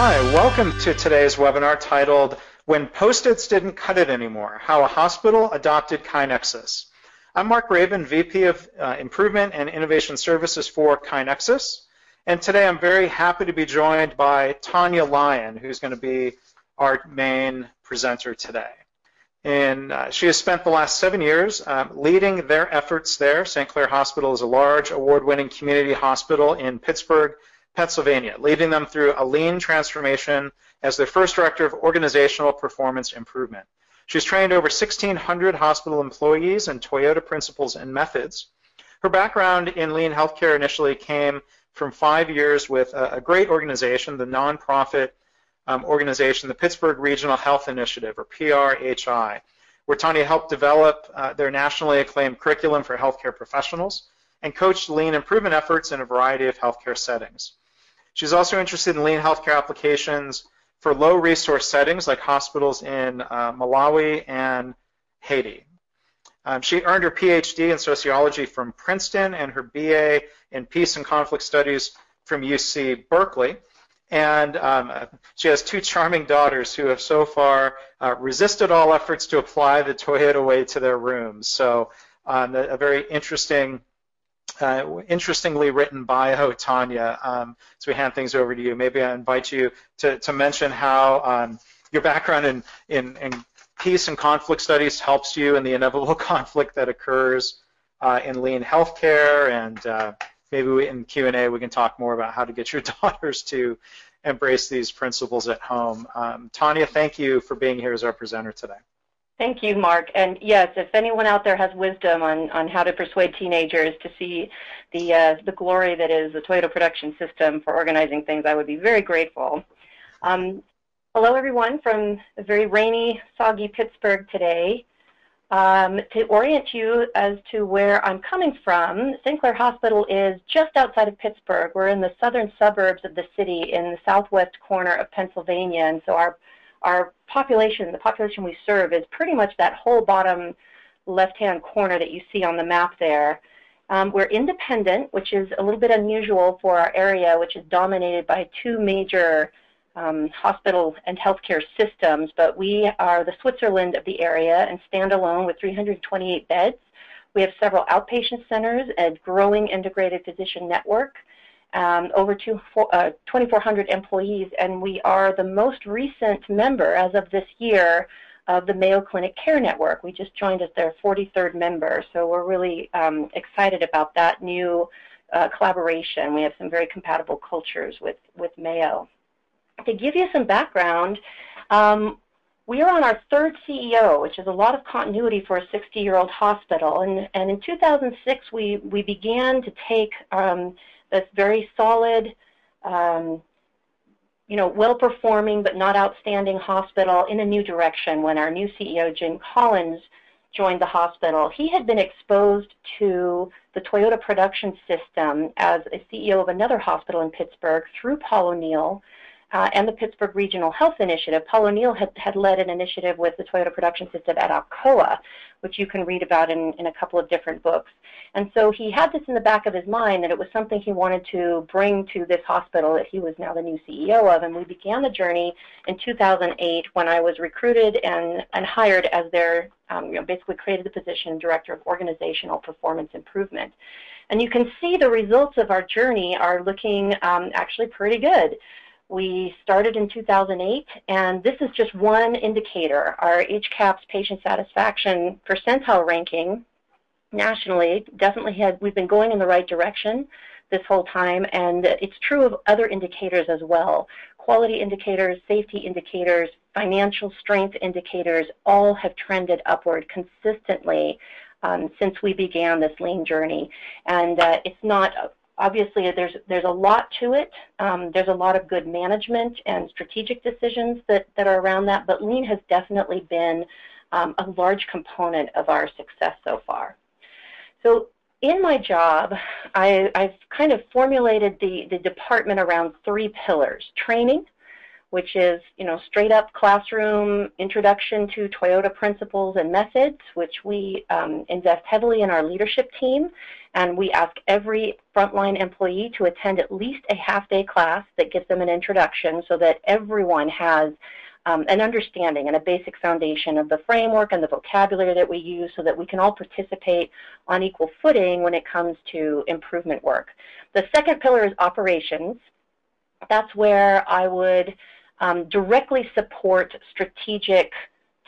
Hi, welcome to today's webinar titled When Post-its Didn't Cut It Anymore, How a Hospital Adopted KaiNexus. I'm Mark Graban, VP of uh, Improvement and Innovation Services for KaiNexus. And today I'm very happy to be joined by Tanya Lyon, who's going to be our main presenter today. And uh, she has spent the last seven years um, leading their efforts there. St. Clair Hospital is a large award-winning community hospital in Pittsburgh, Pennsylvania, leading them through a lean transformation as their first director of organizational performance improvement. She's trained over 1,600 hospital employees in Toyota principles and methods. Her background in lean healthcare initially came from five years with a, great organization, the nonprofit um, organization, the Pittsburgh Regional Health Initiative, or PRHI, where Tanya helped develop uh, their nationally acclaimed curriculum for healthcare professionals and coached lean improvement efforts in a variety of healthcare settings. She's also interested in lean healthcare applications for low resource settings like hospitals in uh, Malawi and Haiti. Um, she earned her PhD in sociology from Princeton and her BA in peace and conflict studies from UC Berkeley. And um, she has two charming daughters who have so far uh, resisted all efforts to apply the Toyota way to their rooms. So um, a, a very interesting uh, interestingly written bio, Tanya. Um, so we hand things over to you. Maybe I invite you to, to mention how um, your background in, in, in, peace and conflict studies helps you in the inevitable conflict that occurs uh, in lean healthcare, and uh, maybe we, in Q&A we can talk more about how to get your daughters to embrace these principles at home. Um, Tanya, thank you for being here as our presenter today. Thank you, Mark. And yes, if anyone out there has wisdom on, on how to persuade teenagers to see the, uh, the glory that is the Toyota production system for organizing things, I would be very grateful. Um, hello, everyone, from a very rainy, soggy Pittsburgh today. Um, to orient you as to where I'm coming from, St. Clair Hospital is just outside of Pittsburgh. We're in the southern suburbs of the city in the southwest corner of Pennsylvania, and so our our population, the population we serve, is pretty much that whole bottom left-hand corner that you see on the map there. Um, we're independent, which is a little bit unusual for our area, which is dominated by two major um, hospital and healthcare systems, but we are the Switzerland of the area and stand alone with 328 beds. We have several outpatient centers, a growing integrated physician network, um, over uh, 2,400 employees, and we are the most recent member as of this year of the Mayo Clinic Care Network. We just joined as their 43rd member, so we're really um, excited about that new uh, collaboration. We have some very compatible cultures with, with Mayo. To give you some background, um, we are on our third CEO, which is a lot of continuity for a 60-year-old hospital. And, and in 2006, we, we began to take um, that's very solid, um, you know, well-performing but not outstanding hospital in a new direction when our new CEO, Jim Collins, joined the hospital. He had been exposed to the Toyota production system as a CEO of another hospital in Pittsburgh through Paul O'Neill, uh, and the Pittsburgh Regional Health Initiative. Paul O'Neill had, had led an initiative with the Toyota Production System at Alcoa, which you can read about in, in a couple of different books. And so he had this in the back of his mind that it was something he wanted to bring to this hospital that he was now the new CEO of. And we began the journey in 2008 when I was recruited and, and hired as their, um, you know, basically created the position Director of Organizational Performance Improvement. And you can see the results of our journey are looking um, actually pretty good. We started in 2008, and this is just one indicator. Our HCAHPS patient satisfaction percentile ranking nationally definitely had, we've been going in the right direction this whole time, and it's true of other indicators as well. Quality indicators, safety indicators, financial strength indicators all have trended upward consistently um, since we began this lean journey. And uh, it's not obviously there's there's a lot to it. Um, there's a lot of good management and strategic decisions that, that are around that, but lean has definitely been um, a large component of our success so far. So in my job, I, have kind of formulated the, the department around three pillars. Training, which is you know straight up classroom introduction to Toyota principles and methods, which we um, invest heavily in our leadership team And we ask every frontline employee to attend at least a half-day class that gives them an introduction so that everyone has um, an understanding and a basic foundation of the framework and the vocabulary that we use so that we can all participate on equal footing when it comes to improvement work. The second pillar is operations. That's where I would um, directly support strategic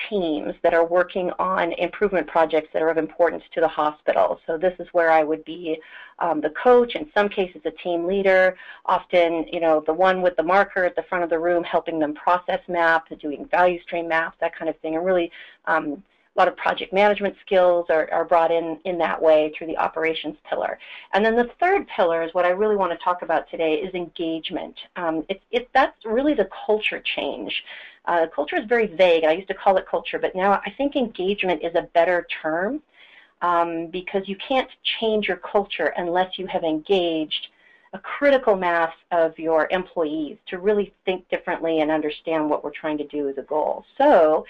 teams that are working on improvement projects that are of importance to the hospital. So this is where I would be um, the coach, in some cases a team leader, often you know the one with the marker at the front of the room helping them process map, doing value stream maps, that kind of thing, and really um, a lot of project management skills are, are brought in in that way through the operations pillar. And then the third pillar is what I really want to talk about today is engagement. Um, it, it, that's really the culture change. Uh, culture is very vague. I used to call it culture, but now I think engagement is a better term um, because you can't change your culture unless you have engaged a critical mass of your employees to really think differently and understand what we're trying to do as a goal. So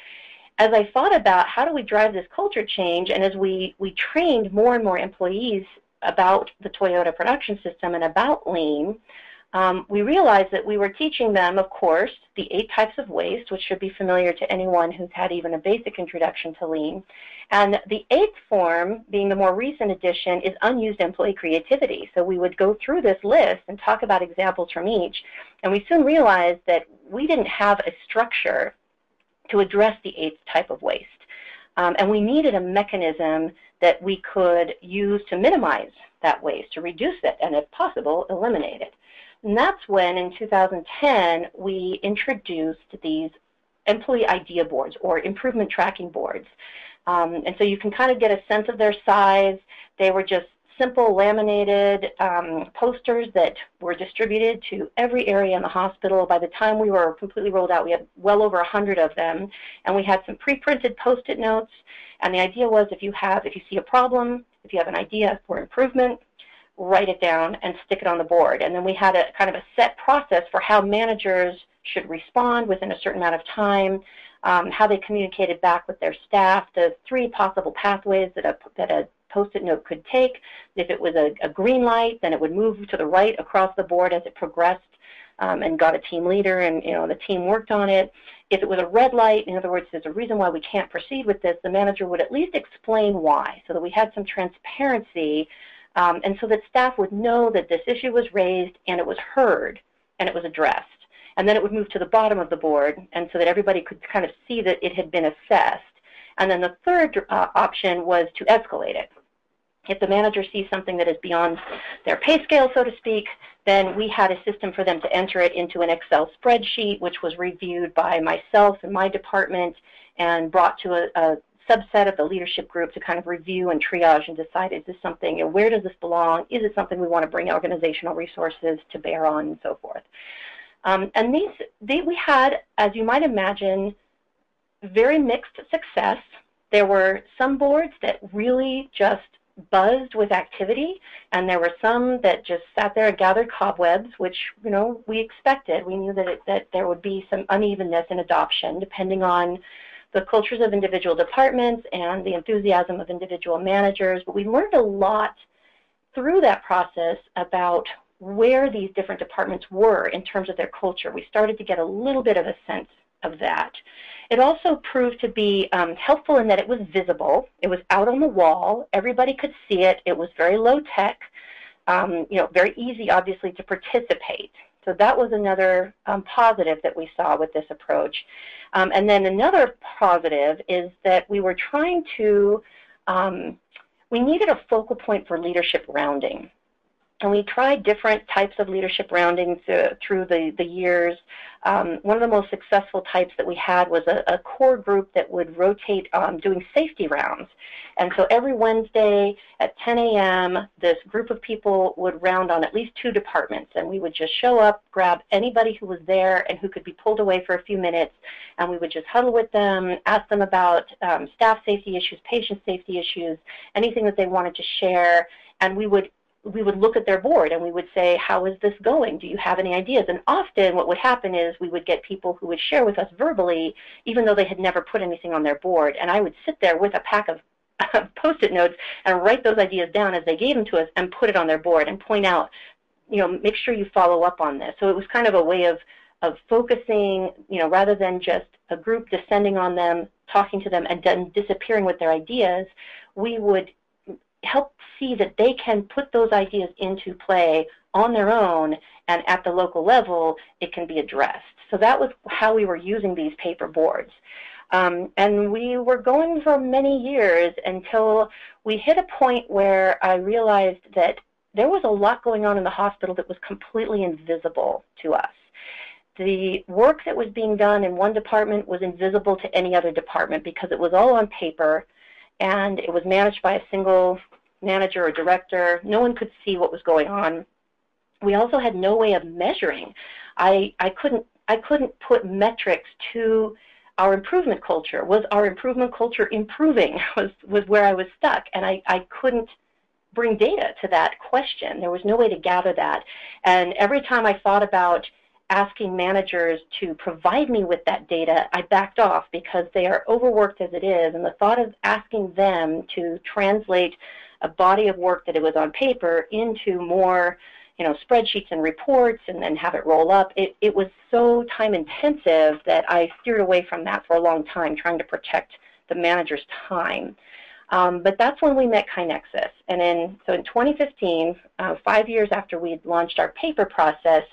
as I thought about how do we drive this culture change, and as we, we trained more and more employees about the Toyota production system and about lean, um, we realized that we were teaching them, of course, the eight types of waste, which should be familiar to anyone who's had even a basic introduction to lean. And the eighth form, being the more recent addition, is unused employee creativity. So we would go through this list and talk about examples from each. And we soon realized that we didn't have a structure to address the eighth type of waste. Um, and we needed a mechanism that we could use to minimize that waste, to reduce it, and if possible, eliminate it. And that's when, in 2010, we introduced these employee idea boards or improvement tracking boards. Um, and so you can kind of get a sense of their size. They were just simple laminated um, posters that were distributed to every area in the hospital. By the time we were completely rolled out, we had well over 100 of them, and we had some pre-printed post-it notes. And the idea was if you have, if you see a problem, if you have an idea for improvement, write it down and stick it on the board. And then we had a kind of a set process for how managers should respond within a certain amount of time, um, how they communicated back with their staff, the three possible pathways that a, that a post-it note could take. If it was a, a, green light, then it would move to the right across the board as it progressed um, and got a team leader and you know the team worked on it. If it was a red light, in other words, there's a reason why we can't proceed with this, the manager would at least explain why so that we had some transparency um, and so that staff would know that this issue was raised and it was heard and it was addressed. And then it would move to the bottom of the board and so that everybody could kind of see that it had been assessed. And then the third uh, option was to escalate it. If the manager sees something that is beyond their pay scale, so to speak, then we had a system for them to enter it into an Excel spreadsheet, which was reviewed by myself and my department and brought to a, a subset of the leadership group to kind of review and triage and decide is this something, you know, where does this belong? Is it something we want to bring organizational resources to bear on and so forth? Um, and these, they, we had, as you might imagine, very mixed success. There were some boards that really just buzzed with activity, and there were some that just sat there and gathered cobwebs, which you know we expected. We knew that it, that there would be some unevenness in adoption, depending on the cultures of individual departments and the enthusiasm of individual managers. But we learned a lot through that process about where these different departments were in terms of their culture. We started to get a little bit of a sense of that. It also proved to be um, helpful in that it was visible. It was out on the wall. Everybody could see it. It was very low tech. Um, you know, very easy, obviously, to participate. So that was another um, positive that we saw with this approach. Um, and then another positive is that we were trying to, um, we needed a focal point for leadership rounding. And we tried different types of leadership roundings uh, through the, the years. Um, one of the most successful types that we had was a, a core group that would rotate um, doing safety rounds. And so every Wednesday at 10 a.m., this group of people would round on at least two departments. And we would just show up, grab anybody who was there and who could be pulled away for a few minutes, and we would just huddle with them, ask them about um, staff safety issues, patient safety issues, anything that they wanted to share, and we would we would look at their board and we would say, how is this going? Do you have any ideas? And often what would happen is we would get people who would share with us verbally, even though they had never put anything on their board. And I would sit there with a pack of post-it notes and write those ideas down as they gave them to us and put it on their board and point out, you know, make sure you follow up on this. So it was kind of a way of of focusing, you know, rather than just a group descending on them, talking to them, and then disappearing with their ideas, we would help see that they can put those ideas into play on their own and at the local level it can be addressed. So that was how we were using these paper boards. Um, and we were going for many years until we hit a point where I realized that there was a lot going on in the hospital that was completely invisible to us. The work that was being done in one department was invisible to any other department because it was all on paper and it was managed by a single manager or director. No one could see what was going on. We also had no way of measuring. I, I couldn't I couldn't put metrics to our improvement culture. Was our improvement culture improving? Was was where I was stuck, and I, I couldn't bring data to that question. There was no way to gather that. And every time I thought about asking managers to provide me with that data, I backed off because they are overworked as it is, and the thought of asking them to translate a body of work that it was on paper into more you know, spreadsheets and reports and then have it roll up. It, it was so time intensive that I steered away from that for a long time, trying to protect the manager's time. Um, but that's when we met KaiNexus. And in, so in 2015, uh, five years after we had launched our paper process,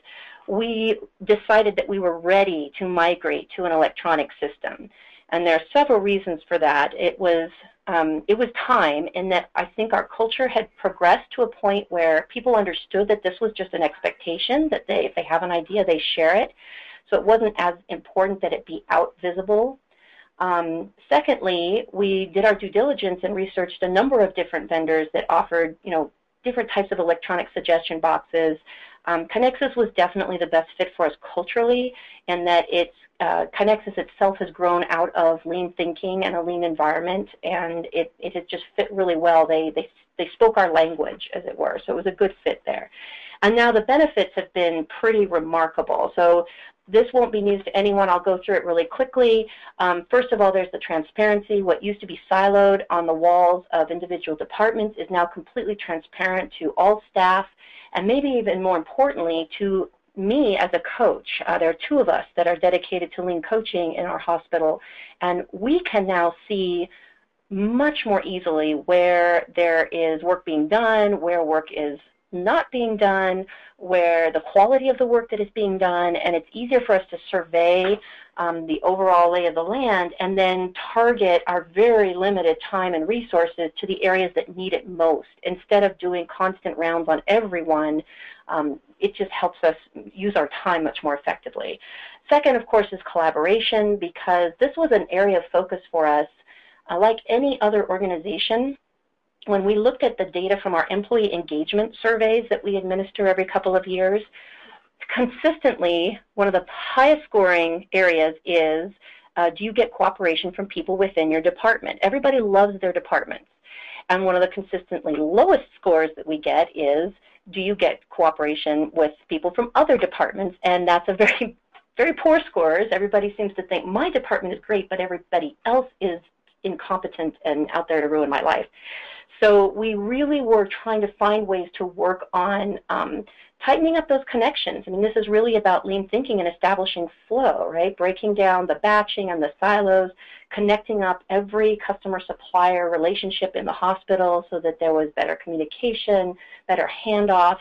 we decided that we were ready to migrate to an electronic system. And there are several reasons for that. It was um, it was time in that I think our culture had progressed to a point where people understood that this was just an expectation, that they, if they have an idea, they share it. So it wasn't as important that it be out visible. Um, secondly, we did our due diligence and researched a number of different vendors that offered, you know, different types of electronic suggestion boxes. Um, KaiNexus was definitely the best fit for us culturally in that it's uh, KaiNexus itself has grown out of lean thinking and a lean environment, and it, it has just fit really well. They, they, they spoke our language, as it were, so it was a good fit there. And now the benefits have been pretty remarkable. So this won't be news to anyone. I'll go through it really quickly. Um, first of all, there's the transparency. What used to be siloed on the walls of individual departments is now completely transparent to all staff, and maybe even more importantly, to me as a coach. Uh, there are two of us that are dedicated to lean coaching in our hospital, and we can now see much more easily where there is work being done, where work is not being done, where the quality of the work that is being done, and it's easier for us to survey um, the overall lay of the land and then target our very limited time and resources to the areas that need it most. Instead of doing constant rounds on everyone, um, it just helps us use our time much more effectively. Second, of course, is collaboration because this was an area of focus for us. Uh, like any other organization, when we looked at the data from our employee engagement surveys that we administer every couple of years, consistently, one of the highest scoring areas is uh, do you get cooperation from people within your department? Everybody loves their departments. And one of the consistently lowest scores that we get is do you get cooperation with people from other departments? And that's a very, very poor scores. Everybody seems to think my department is great, but everybody else is incompetent and out there to ruin my life. So we really were trying to find ways to work on um, tightening up those connections. I mean, this is really about lean thinking and establishing flow, right? Breaking down the batching and the silos, connecting up every customer-supplier relationship in the hospital so that there was better communication, better handoffs.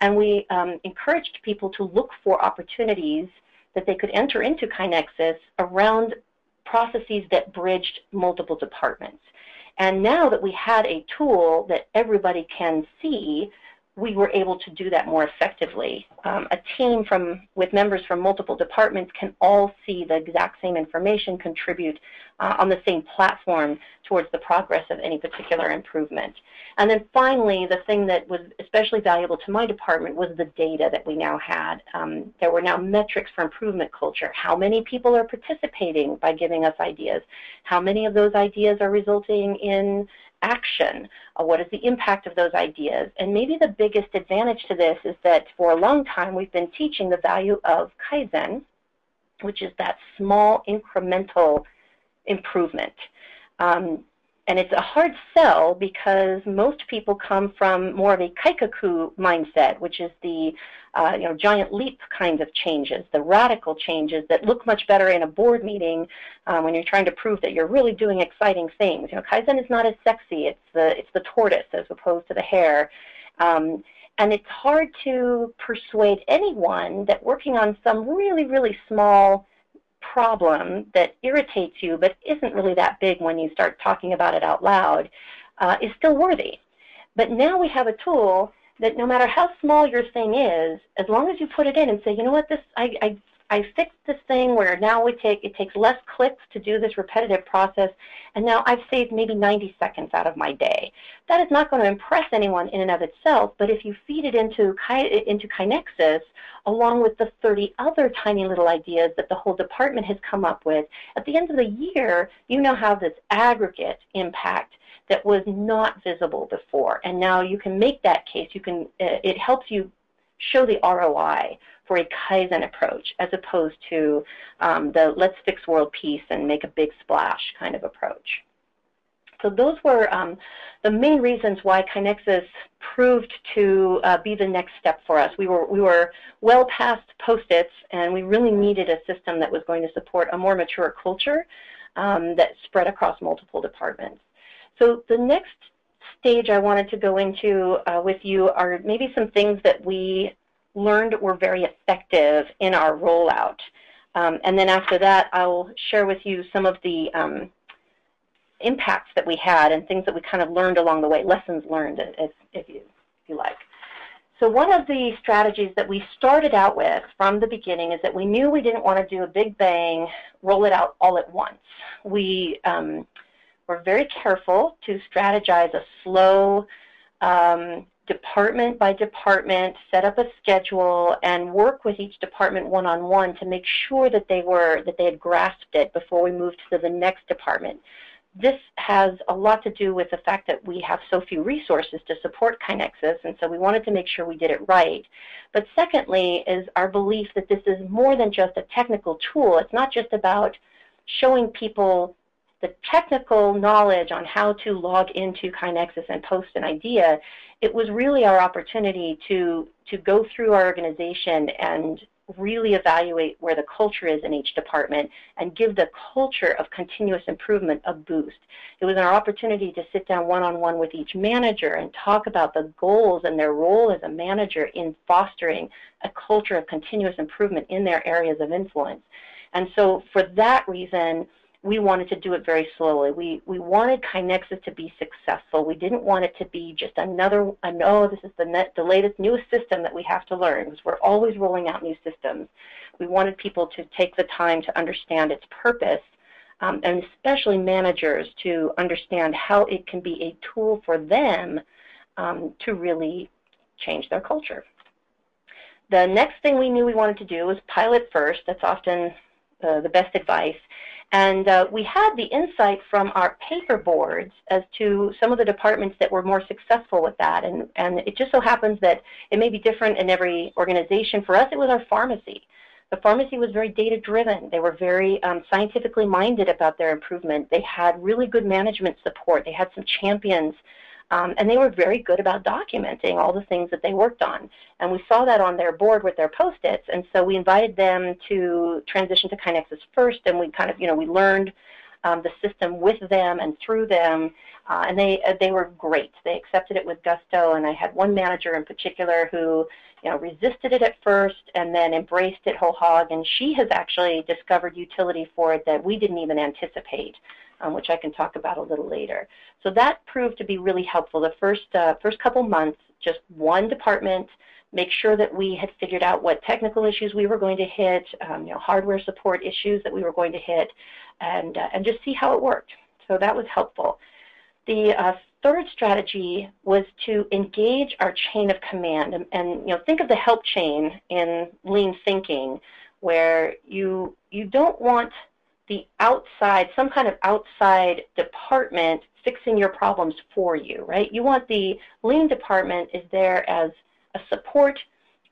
And we um, encouraged people to look for opportunities that they could enter into KaiNexus around processes that bridged multiple departments. And now that we had a tool that everybody can see, we were able to do that more effectively. Um, a team from with members from multiple departments can all see the exact same information, contribute uh, on the same platform towards the progress of any particular improvement. And then finally, the thing that was especially valuable to my department was the data that we now had. Um, there were now metrics for improvement culture. How many people are participating by giving us ideas? How many of those ideas are resulting in action? Uh, what is the impact of those ideas? And maybe the biggest advantage to this is that for a long time we've been teaching the value of Kaizen, which is that small incremental improvement. Um, and it's a hard sell because most people come from more of a kaikaku mindset, which is the uh, you know giant leap kind of changes, the radical changes that look much better in a board meeting um, when you're trying to prove that you're really doing exciting things. You know, kaizen is not as sexy; it's the it's the tortoise as opposed to the hare. Um, and it's hard to persuade anyone that working on some really, really small problem that irritates you but isn't really that big when you start talking about it out loud uh, is still worthy. But now we have a tool that no matter how small your thing is, as long as you put it in and say, you know what, this I, I I fixed this thing where now we take it takes less clicks to do this repetitive process, and now I've saved maybe 90 seconds out of my day. That is not going to impress anyone in and of itself, but if you feed it into into KaiNexus along with the 30 other tiny little ideas that the whole department has come up with, at the end of the year, you now have this aggregate impact that was not visible before, and now you can make that case. You can uh, it helps you show the ROI for a Kaizen approach as opposed to um, the let's fix world peace and make a big splash kind of approach. So those were um, the main reasons why KaiNexus proved to uh, be the next step for us. We were, we were well past post-its, and we really needed a system that was going to support a more mature culture um, that spread across multiple departments. So the next stage I wanted to go into uh, with you are maybe some things that we learned were very effective in our rollout. Um, and then after that, I'll share with you some of the um, impacts that we had and things that we kind of learned along the way, lessons learned, if, if, you, if you like. So one of the strategies that we started out with from the beginning is that we knew we didn't want to do a big bang, roll it out all at once. We um, were very careful to strategize a slow, um, department by department, set up a schedule, and work with each department one-on-one -on -one to make sure that they were that they had grasped it before we moved to the next department. This has a lot to do with the fact that we have so few resources to support KaiNexus, and so we wanted to make sure we did it right. But secondly is our belief that this is more than just a technical tool. It's not just about showing people the technical knowledge on how to log into KaiNexus and post an idea, it was really our opportunity to, to go through our organization and really evaluate where the culture is in each department and give the culture of continuous improvement a boost. It was our opportunity to sit down one-on-one -on -one with each manager and talk about the goals and their role as a manager in fostering a culture of continuous improvement in their areas of influence. And so for that reason, we wanted to do it very slowly. We, we wanted KaiNexus to be successful. We didn't want it to be just another, I know this is the, net, the latest, newest system that we have to learn because we're always rolling out new systems. We wanted people to take the time to understand its purpose um, and especially managers to understand how it can be a tool for them um, to really change their culture. The next thing we knew we wanted to do was pilot first. That's often uh, the best advice. And uh, we had the insight from our paper boards as to some of the departments that were more successful with that. And, and it just so happens that it may be different in every organization. For us, it was our pharmacy. The pharmacy was very data driven. They were very um, scientifically minded about their improvement. They had really good management support. They had some champions um, and they were very good about documenting all the things that they worked on. And we saw that on their board with their post-its. And so we invited them to transition to KaiNexus first. And we kind of, you know, we learned um, the system with them and through them. Uh, and they, uh, they were great. They accepted it with gusto. And I had one manager in particular who, you know, resisted it at first and then embraced it whole hog. And she has actually discovered utility for it that we didn't even anticipate um, which I can talk about a little later. So that proved to be really helpful. The first, uh, first couple months, just one department, make sure that we had figured out what technical issues we were going to hit, um, you know, hardware support issues that we were going to hit, and, uh, and just see how it worked. So that was helpful. The uh, third strategy was to engage our chain of command, and, and, you know, think of the help chain in lean thinking, where you you don't want the outside, some kind of outside department fixing your problems for you, right? You want the lean department is there as a support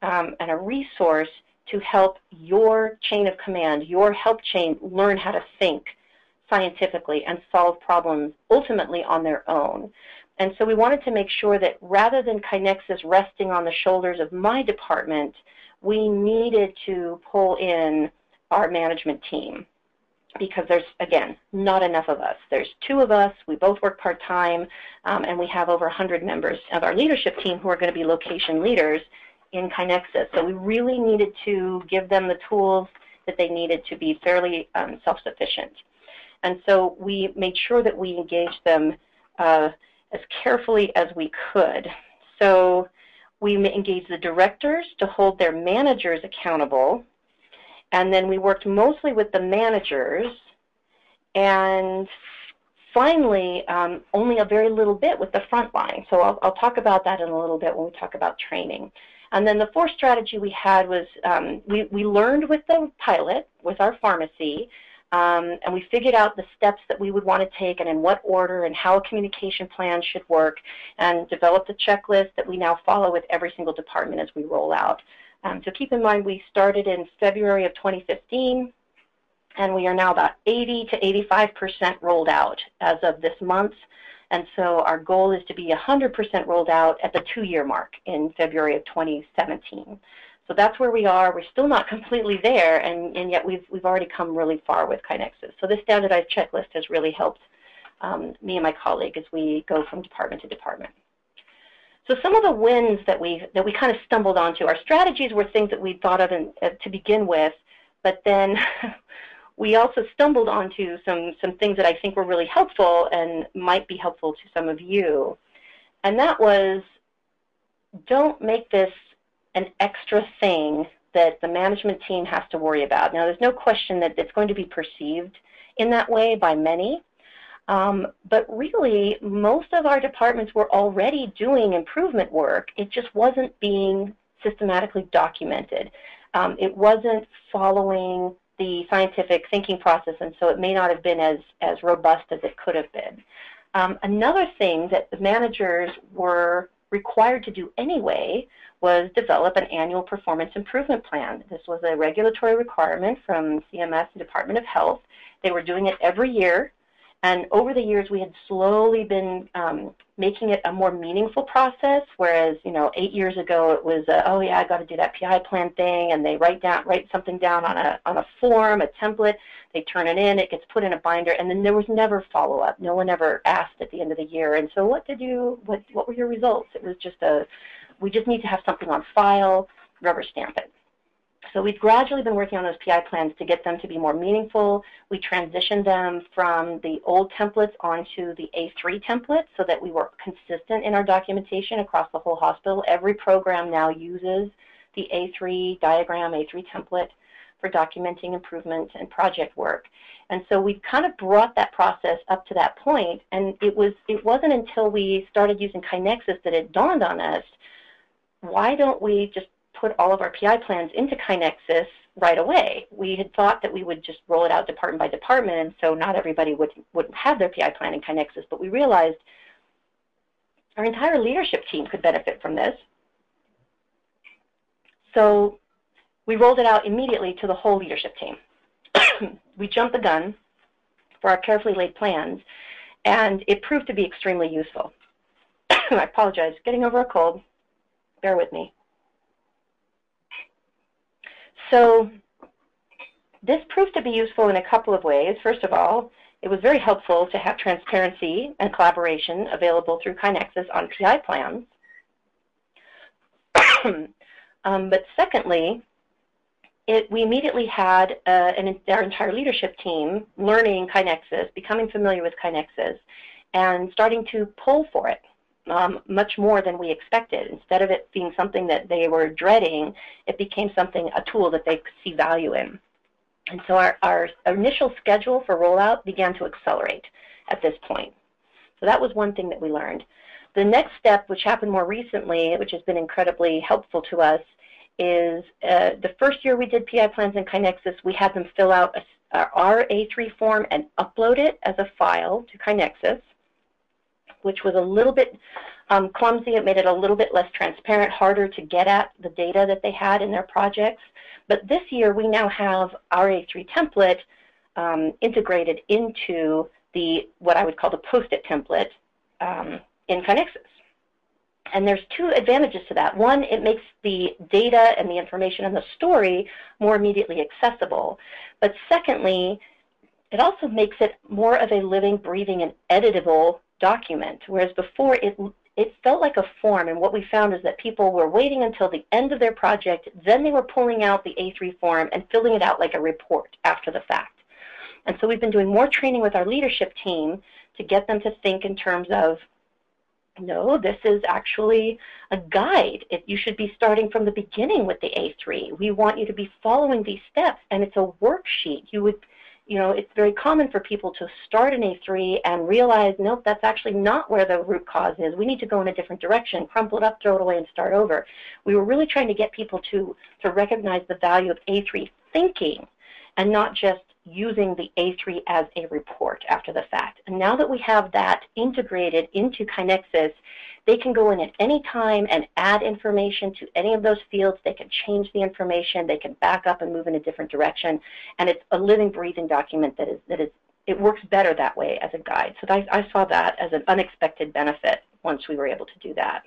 um, and a resource to help your chain of command, your help chain learn how to think scientifically and solve problems ultimately on their own. And so we wanted to make sure that rather than KaiNexus resting on the shoulders of my department, we needed to pull in our management team because there's, again, not enough of us. There's two of us, we both work part-time, um, and we have over 100 members of our leadership team who are going to be location leaders in KaiNexus. So we really needed to give them the tools that they needed to be fairly um, self-sufficient. And so we made sure that we engaged them uh, as carefully as we could. So we engaged the directors to hold their managers accountable and then we worked mostly with the managers. And finally, um, only a very little bit with the front line. So I'll, I'll, talk about that in a little bit when we talk about training. And then the fourth strategy we had was um, we, we learned with the pilot, with our pharmacy, um, and we figured out the steps that we would want to take and in what order and how a communication plan should work and developed a checklist that we now follow with every single department as we roll out. Um, so keep in mind we started in February of 2015 and we are now about 80 to 85% rolled out as of this month. And so our goal is to be 100% rolled out at the two-year mark in February of 2017. So that's where we are. We're still not completely there, and, and yet we've, we've already come really far with KaiNexus. So this standardized checklist has really helped um, me and my colleague as we go from department to department. So some of the wins that we that we kind of stumbled onto, our strategies were things that we thought of in, uh, to begin with, but then we also stumbled onto some some things that I think were really helpful and might be helpful to some of you, and that was don't make this an extra thing that the management team has to worry about. Now, there's no question that it's going to be perceived in that way by many, um, but really, most of our departments were already doing improvement work. It just wasn't being systematically documented. Um, it wasn't following the scientific thinking process, and so it may not have been as, as robust as it could have been. Um, another thing that the managers were required to do anyway was develop an annual performance improvement plan. This was a regulatory requirement from CMS and Department of Health. They were doing it every year and over the years, we had slowly been um, making it a more meaningful process. Whereas, you know, eight years ago, it was, uh, oh yeah, I got to do that PI plan thing, and they write down, write something down on a on a form, a template. They turn it in, it gets put in a binder, and then there was never follow up. No one ever asked at the end of the year. And so, what did you? What what were your results? It was just a, we just need to have something on file, rubber stamp it. So we've gradually been working on those PI plans to get them to be more meaningful. We transitioned them from the old templates onto the A3 template so that we were consistent in our documentation across the whole hospital. Every program now uses the A3 diagram, A3 template for documenting improvement and project work. And so we've kind of brought that process up to that point, and it was it wasn't until we started using KaiNexus that it dawned on us, why don't we just put all of our PI plans into KaiNexus right away. We had thought that we would just roll it out department by department, and so not everybody would, would have their PI plan in KaiNexus, but we realized our entire leadership team could benefit from this. So we rolled it out immediately to the whole leadership team. we jumped the gun for our carefully laid plans, and it proved to be extremely useful. I apologize, getting over a cold. Bear with me. So this proved to be useful in a couple of ways. First of all, it was very helpful to have transparency and collaboration available through KaiNexus on PI plans. um, but secondly, it, we immediately had uh, an, our entire leadership team learning KaiNexus, becoming familiar with KaiNexus, and starting to pull for it um, much more than we expected. Instead of it being something that they were dreading, it became something, a tool that they could see value in. And so our, our initial schedule for rollout began to accelerate at this point. So that was one thing that we learned. The next step, which happened more recently, which has been incredibly helpful to us, is uh, the first year we did PI plans in KaiNexus, we had them fill out a, our A3 form and upload it as a file to KaiNexus which was a little bit um, clumsy. It made it a little bit less transparent, harder to get at the data that they had in their projects. But this year, we now have our A3 template um, integrated into the what I would call the post-it template um, in KaiNexus. And there's two advantages to that. One, it makes the data and the information and the story more immediately accessible. But secondly, it also makes it more of a living, breathing, and editable document, whereas before it it felt like a form, and what we found is that people were waiting until the end of their project, then they were pulling out the A3 form and filling it out like a report after the fact. And so we've been doing more training with our leadership team to get them to think in terms of, no, this is actually a guide. It, you should be starting from the beginning with the A3. We want you to be following these steps, and it's a worksheet. You would you know, it's very common for people to start an A3 and realize, nope, that's actually not where the root cause is. We need to go in a different direction, crumple it up, throw it away, and start over. We were really trying to get people to, to recognize the value of A3 thinking and not just using the A3 as a report after the fact. And now that we have that integrated into KaiNexus, they can go in at any time and add information to any of those fields. They can change the information. They can back up and move in a different direction. And it's a living, breathing document that is, that is it works better that way as a guide. So I, I saw that as an unexpected benefit once we were able to do that.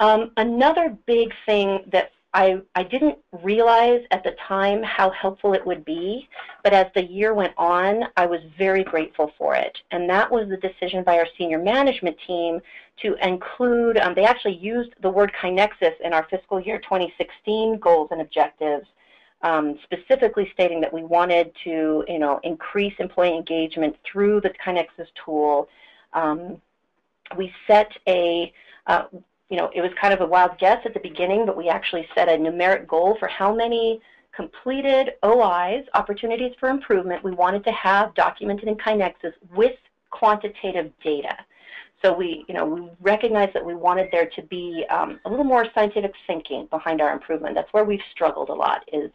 Um, another big thing that I, I didn't realize at the time how helpful it would be, but as the year went on, I was very grateful for it. And that was the decision by our senior management team to include, um, they actually used the word KaiNexus in our fiscal year 2016 goals and objectives, um, specifically stating that we wanted to you know, increase employee engagement through the KaiNexus tool. Um, we set a, uh, you know, it was kind of a wild guess at the beginning, but we actually set a numeric goal for how many completed OIs, opportunities for improvement, we wanted to have documented in KaiNexus with quantitative data. So we, you know, we recognized that we wanted there to be um, a little more scientific thinking behind our improvement. That's where we've struggled a lot. Is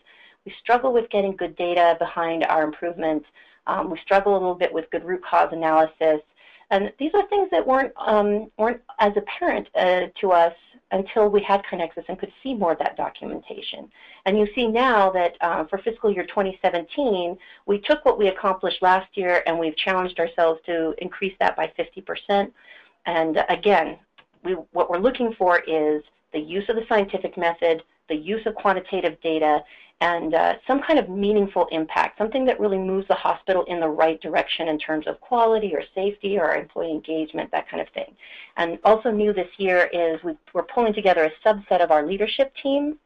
we struggle with getting good data behind our improvement. Um, we struggle a little bit with good root cause analysis. And these are things that weren't, um, weren't as apparent uh, to us until we had KaiNexus and could see more of that documentation. And you see now that uh, for fiscal year 2017, we took what we accomplished last year and we've challenged ourselves to increase that by 50%. And again, we, what we're looking for is the use of the scientific method, the use of quantitative data, and uh, some kind of meaningful impact, something that really moves the hospital in the right direction in terms of quality or safety or employee engagement, that kind of thing. And also new this year is we are pulling together a subset of our leadership team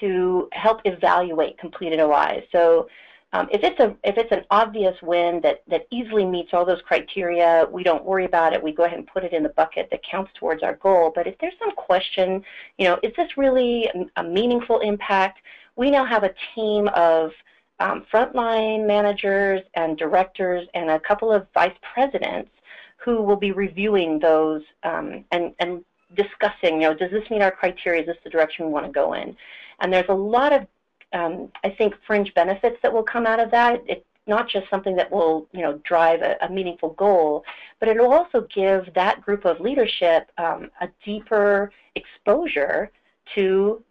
to help evaluate completed OIs. So um, if it's a if it's an obvious win that that easily meets all those criteria, we don't worry about it. We go ahead and put it in the bucket that counts towards our goal. But if there's some question, you know, is this really a, meaningful impact? We now have a team of um, frontline managers and directors and a couple of vice presidents who will be reviewing those um, and and discussing. You know, does this meet our criteria? Is this the direction we want to go in? And there's a lot of um, I think, fringe benefits that will come out of that. It's not just something that will, you know, drive a, a meaningful goal, but it will also give that group of leadership um, a deeper exposure to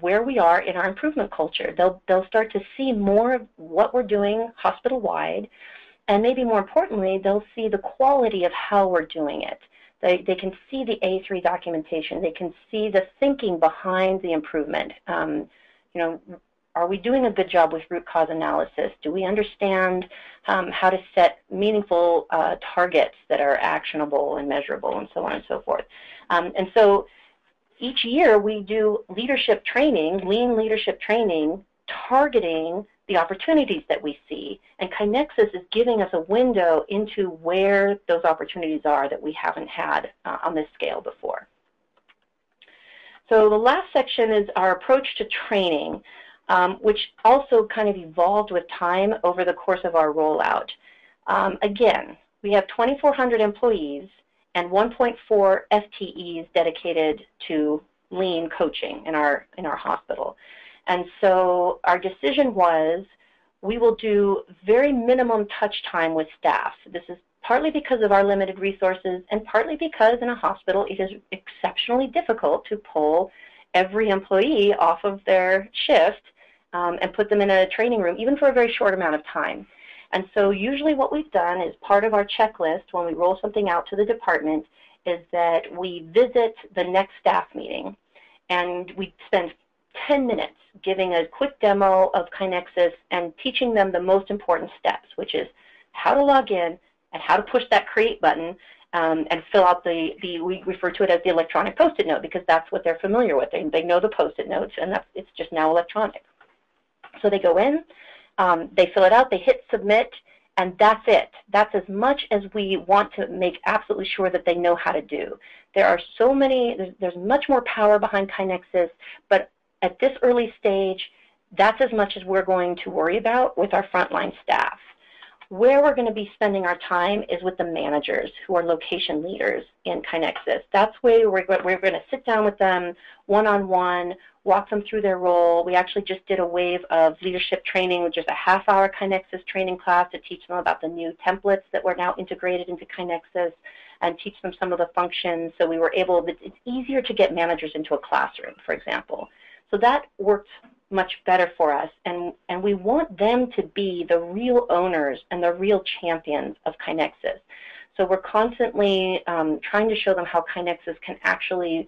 where we are in our improvement culture. They'll, they'll start to see more of what we're doing hospital-wide, and maybe more importantly, they'll see the quality of how we're doing it. They, they can see the A3 documentation. They can see the thinking behind the improvement. Um, you know, are we doing a good job with root cause analysis? Do we understand um, how to set meaningful uh, targets that are actionable and measurable and so on and so forth? Um, and so each year we do leadership training, lean leadership training, targeting the opportunities that we see. And KaiNexus is giving us a window into where those opportunities are that we haven't had uh, on this scale before. So the last section is our approach to training, um, which also kind of evolved with time over the course of our rollout. Um, again, we have 2,400 employees and 1.4 FTEs dedicated to lean coaching in our, in our hospital. And so our decision was we will do very minimum touch time with staff. This is partly because of our limited resources and partly because in a hospital it is exceptionally difficult to pull every employee off of their shift um, and put them in a training room, even for a very short amount of time. And so usually what we've done is part of our checklist when we roll something out to the department is that we visit the next staff meeting and we spend 10 minutes giving a quick demo of KaiNexus and teaching them the most important steps, which is how to log in and how to push that create button um, and fill out the, the, we refer to it as the electronic post-it note because that's what they're familiar with. They, they know the post-it notes and that's, it's just now electronic. So they go in, um, they fill it out, they hit submit, and that's it. That's as much as we want to make absolutely sure that they know how to do. There are so many, there's, there's much more power behind KaiNexus, but at this early stage, that's as much as we're going to worry about with our frontline staff. Where we're going to be spending our time is with the managers who are location leaders in KaiNexus. That's where we're, we're going to sit down with them one-on-one, -on -one, walk them through their role. We actually just did a wave of leadership training, which is a half-hour KaiNexus training class to teach them about the new templates that were now integrated into KaiNexus and teach them some of the functions. So we were able, it's easier to get managers into a classroom, for example. So that worked much better for us, and, and we want them to be the real owners and the real champions of KaiNexus. So we're constantly um, trying to show them how KaiNexus can actually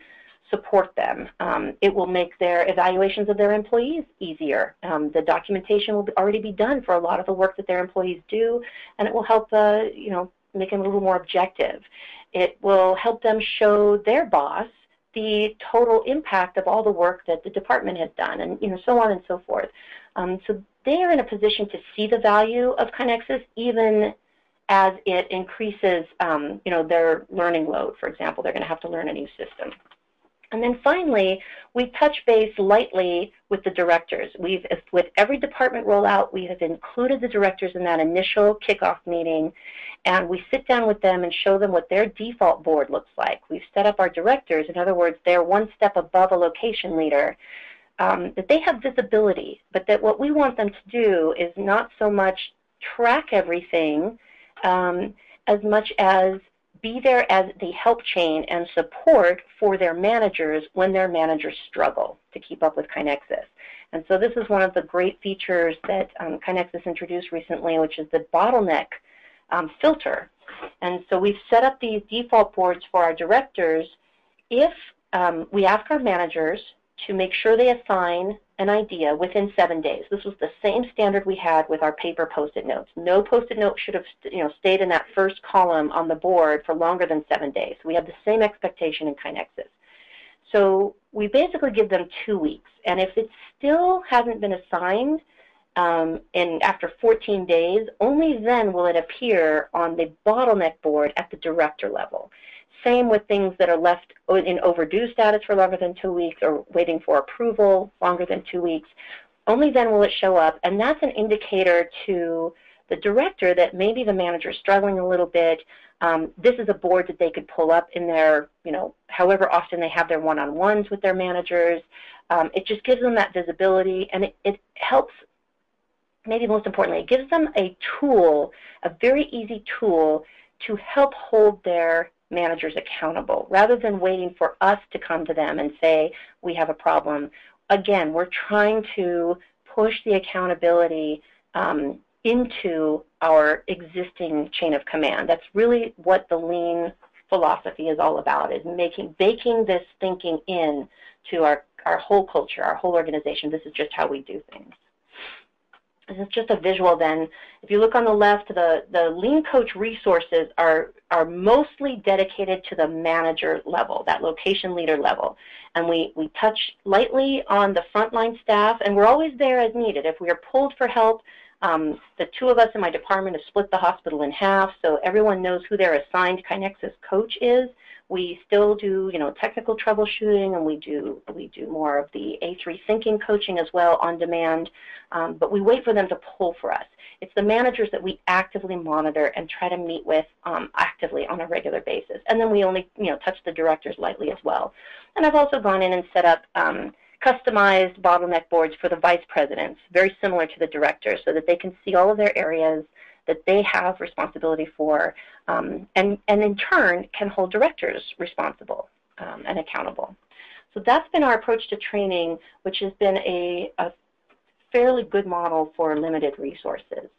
support them. Um, it will make their evaluations of their employees easier. Um, the documentation will already be done for a lot of the work that their employees do, and it will help, uh, you know, make them a little more objective. It will help them show their boss the total impact of all the work that the department has done, and you know, so on and so forth. Um, so they are in a position to see the value of KaiNexus even as it increases, um, you know, their learning load. For example, they're going to have to learn a new system. And then finally, we touch base lightly with the directors. We've, with every department rollout, we have included the directors in that initial kickoff meeting, and we sit down with them and show them what their default board looks like. We've set up our directors, in other words, they're one step above a location leader, um, that they have visibility, but that what we want them to do is not so much track everything um, as much as be there as the help chain and support for their managers when their managers struggle to keep up with KaiNexus. And so this is one of the great features that um, introduced recently, which is the bottleneck um, filter. And so we've set up these default boards for our directors. If um, we ask our managers to make sure they assign an idea within seven days. This was the same standard we had with our paper post-it notes. No post-it note should have you know, stayed in that first column on the board for longer than seven days. We have the same expectation in KaiNexus. So we basically give them two weeks. And if it still hasn't been assigned um, in, after 14 days, only then will it appear on the bottleneck board at the director level. Same with things that are left in overdue status for longer than two weeks or waiting for approval longer than two weeks. Only then will it show up, and that's an indicator to the director that maybe the manager is struggling a little bit. Um, this is a board that they could pull up in their, you know, however often they have their one-on-ones with their managers. Um, it just gives them that visibility, and it, it helps maybe most importantly, it gives them a tool, a very easy tool to help hold their managers accountable rather than waiting for us to come to them and say, we have a problem. Again, we're trying to push the accountability um, into our existing chain of command. That's really what the lean philosophy is all about, is making, baking this thinking in to our, our whole culture, our whole organization. This is just how we do things. This is just a visual then. If you look on the left, the, the Lean Coach resources are, are mostly dedicated to the manager level, that location leader level. And we, we touch lightly on the frontline staff, and we're always there as needed. If we are pulled for help, um, the two of us in my department have split the hospital in half, so everyone knows who their assigned KaiNexus coach is. We still do, you know, technical troubleshooting, and we do we do more of the A3 thinking coaching as well on demand. Um, but we wait for them to pull for us. It's the managers that we actively monitor and try to meet with um, actively on a regular basis. And then we only, you know, touch the directors lightly as well. And I've also gone in and set up um, customized bottleneck boards for the vice presidents, very similar to the directors, so that they can see all of their areas that they have responsibility for, um, and, and in turn can hold directors responsible um, and accountable. So that's been our approach to training, which has been a, a fairly good model for limited resources.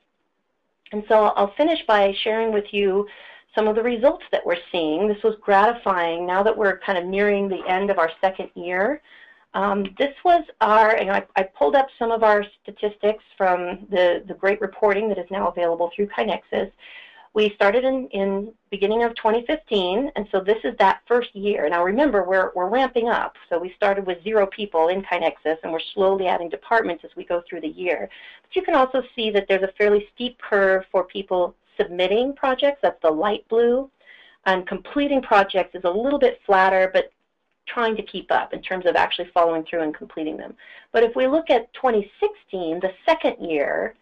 And so I'll finish by sharing with you some of the results that we're seeing. This was gratifying now that we're kind of nearing the end of our second year. Um, this was our, I, I, pulled up some of our statistics from the, the great reporting that is now available through KaiNexus. We started in, in beginning of 2015, and so this is that first year. Now remember, we're, we're ramping up. So we started with zero people in KaiNexus, and we're slowly adding departments as we go through the year. But you can also see that there's a fairly steep curve for people submitting projects, that's the light blue, and completing projects is a little bit flatter, but trying to keep up in terms of actually following through and completing them. But if we look at 2016, the second year,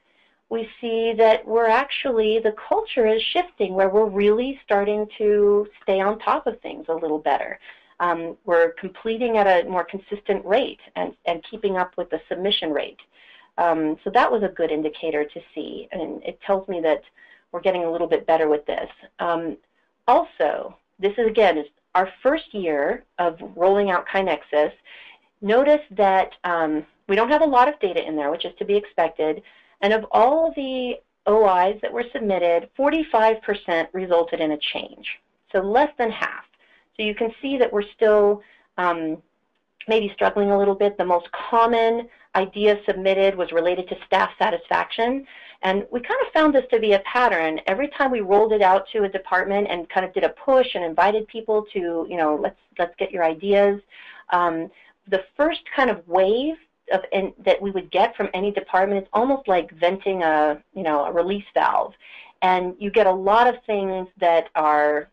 we see that we're actually, the culture is shifting where we're really starting to stay on top of things a little better. Um, we're completing at a more consistent rate and, and keeping up with the submission rate. Um, so that was a good indicator to see, and it tells me that we're getting a little bit better with this. Um, also, this is again is our first year of rolling out KaiNexus. Notice that um, we don't have a lot of data in there, which is to be expected. And of all the OIs that were submitted, 45% resulted in a change, so less than half. So you can see that we're still um, maybe struggling a little bit. The most common idea submitted was related to staff satisfaction. And we kind of found this to be a pattern. Every time we rolled it out to a department and kind of did a push and invited people to, you know, let's let's get your ideas. Um, the first kind of wave of in, that we would get from any department is almost like venting a, you know, a release valve, and you get a lot of things that are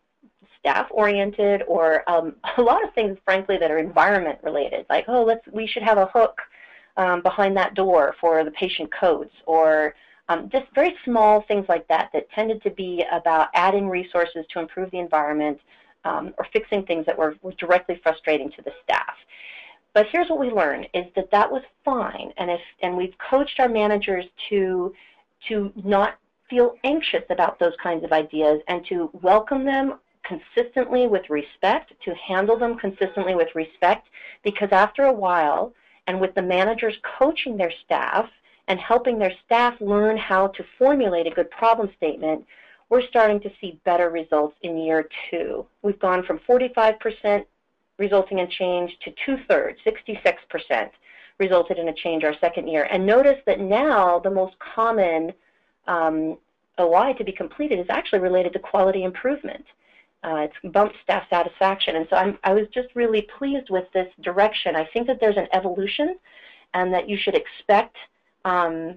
staff oriented or um, a lot of things, frankly, that are environment related. Like, oh, let's we should have a hook um, behind that door for the patient codes or um, just very small things like that that tended to be about adding resources to improve the environment um, or fixing things that were, were directly frustrating to the staff. But here's what we learned is that that was fine, and if and we've coached our managers to to not feel anxious about those kinds of ideas and to welcome them consistently with respect, to handle them consistently with respect, because after a while, and with the managers coaching their staff, and helping their staff learn how to formulate a good problem statement, we're starting to see better results in year two. We've gone from 45% resulting in change to two-thirds, 66% resulted in a change our second year. And notice that now the most common um, OI to be completed is actually related to quality improvement. Uh, it's bumped staff satisfaction. And so I'm, I was just really pleased with this direction. I think that there's an evolution and that you should expect um,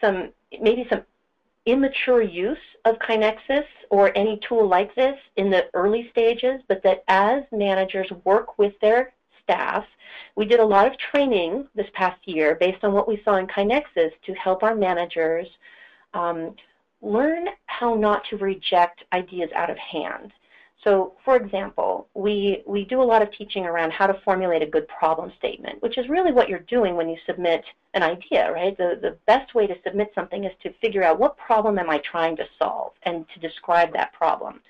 some maybe some immature use of KaiNexus or any tool like this in the early stages, but that as managers work with their staff, we did a lot of training this past year based on what we saw in KaiNexus to help our managers um, learn how not to reject ideas out of hand. So, for example, we, we do a lot of teaching around how to formulate a good problem statement, which is really what you're doing when you submit an idea, right? The, the best way to submit something is to figure out what problem am I trying to solve and to describe that problem.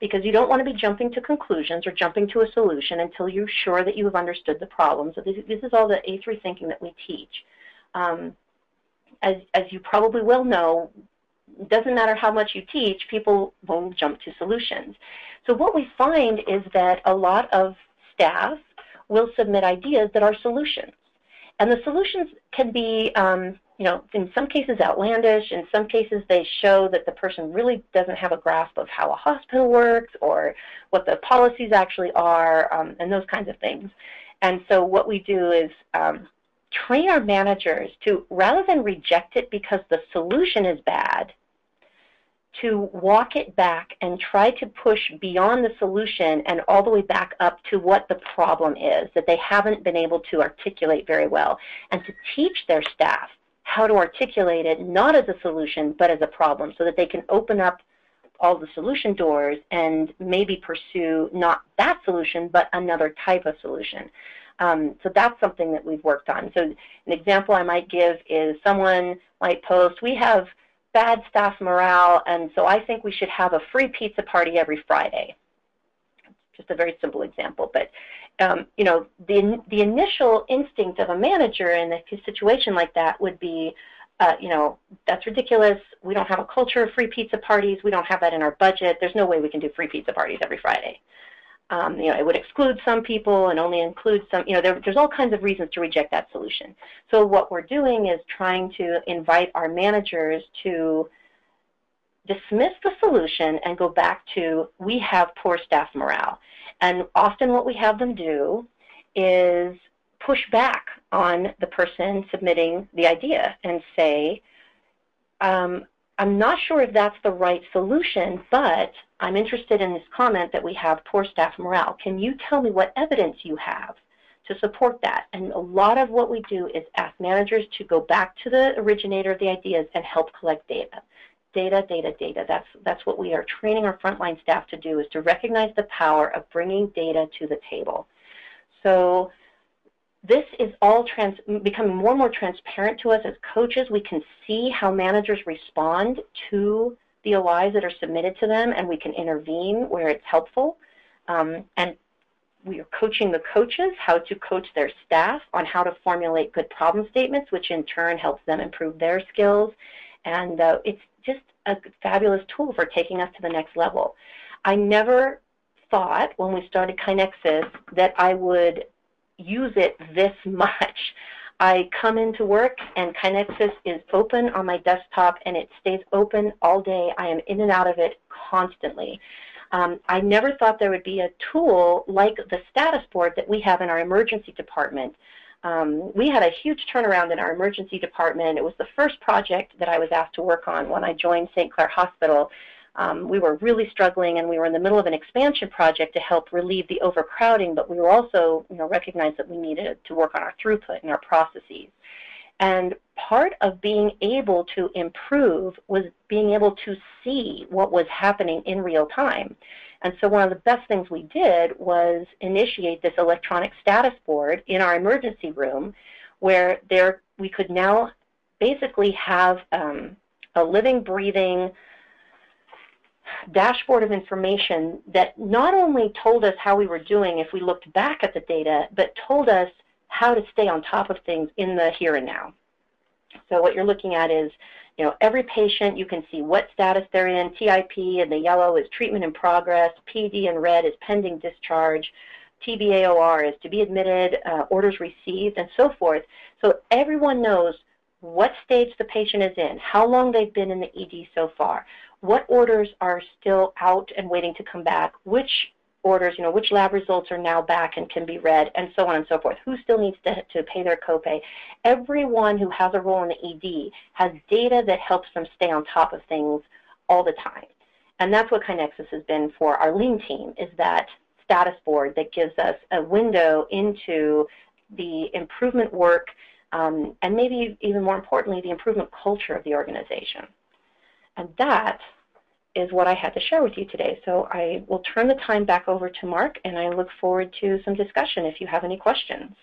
Because you don't want to be jumping to conclusions or jumping to a solution until you're sure that you have understood the problem. So this, this is all the A3 thinking that we teach. Um, as, as you probably will know, it doesn't matter how much you teach, people will jump to solutions. So what we find is that a lot of staff will submit ideas that are solutions. And the solutions can be, um, you know, in some cases outlandish. In some cases, they show that the person really doesn't have a grasp of how a hospital works or what the policies actually are um, and those kinds of things. And so what we do is um, train our managers to, rather than reject it because the solution is bad, to walk it back and try to push beyond the solution and all the way back up to what the problem is that they haven't been able to articulate very well, and to teach their staff how to articulate it not as a solution but as a problem so that they can open up all the solution doors and maybe pursue not that solution but another type of solution. Um, so that's something that we've worked on. So an example I might give is someone might post, we have bad staff morale, and so I think we should have a free pizza party every Friday. Just a very simple example, but um, you know, the, the initial instinct of a manager in a situation like that would be, uh, you know, that's ridiculous. We don't have a culture of free pizza parties. We don't have that in our budget. There's no way we can do free pizza parties every Friday. Um, you know, it would exclude some people and only include some, you know, there, there's all kinds of reasons to reject that solution. So what we're doing is trying to invite our managers to dismiss the solution and go back to we have poor staff morale. And often what we have them do is push back on the person submitting the idea and say, um, I'm not sure if that's the right solution, but I'm interested in this comment that we have poor staff morale. Can you tell me what evidence you have to support that? And a lot of what we do is ask managers to go back to the originator of the ideas and help collect data data, data, data. That's, that's what we are training our frontline staff to do is to recognize the power of bringing data to the table. So this is all trans becoming more and more transparent to us as coaches. We can see how managers respond to the OIs that are submitted to them, and we can intervene where it's helpful. Um, and we are coaching the coaches how to coach their staff on how to formulate good problem statements, which in turn helps them improve their skills. And uh, it's just a fabulous tool for taking us to the next level. I never thought when we started KaiNexus that I would use it this much. I come into work and KaiNexus is open on my desktop and it stays open all day. I am in and out of it constantly. Um, I never thought there would be a tool like the status board that we have in our emergency department um, we had a huge turnaround in our emergency department. It was the first project that I was asked to work on when I joined St. Clair Hospital. Um, we were really struggling and we were in the middle of an expansion project to help relieve the overcrowding, but we were also, you know, recognized that we needed to work on our throughput and our processes. And part of being able to improve was being able to see what was happening in real time. And so one of the best things we did was initiate this electronic status board in our emergency room where there we could now basically have um, a living, breathing dashboard of information that not only told us how we were doing if we looked back at the data, but told us how to stay on top of things in the here and now. So what you're looking at is you know, every patient, you can see what status they're in. TIP in the yellow is treatment in progress. PD in red is pending discharge. TBAOR is to be admitted, uh, orders received, and so forth. So everyone knows what stage the patient is in, how long they've been in the ED so far, what orders are still out and waiting to come back, which orders, you know, which lab results are now back and can be read, and so on and so forth. Who still needs to, to pay their copay? Everyone who has a role in the ED has data that helps them stay on top of things all the time. And that's what KaiNexus has been for our lean team, is that status board that gives us a window into the improvement work um, and maybe even more importantly, the improvement culture of the organization. And that is what I had to share with you today. So I will turn the time back over to Mark, and I look forward to some discussion if you have any questions.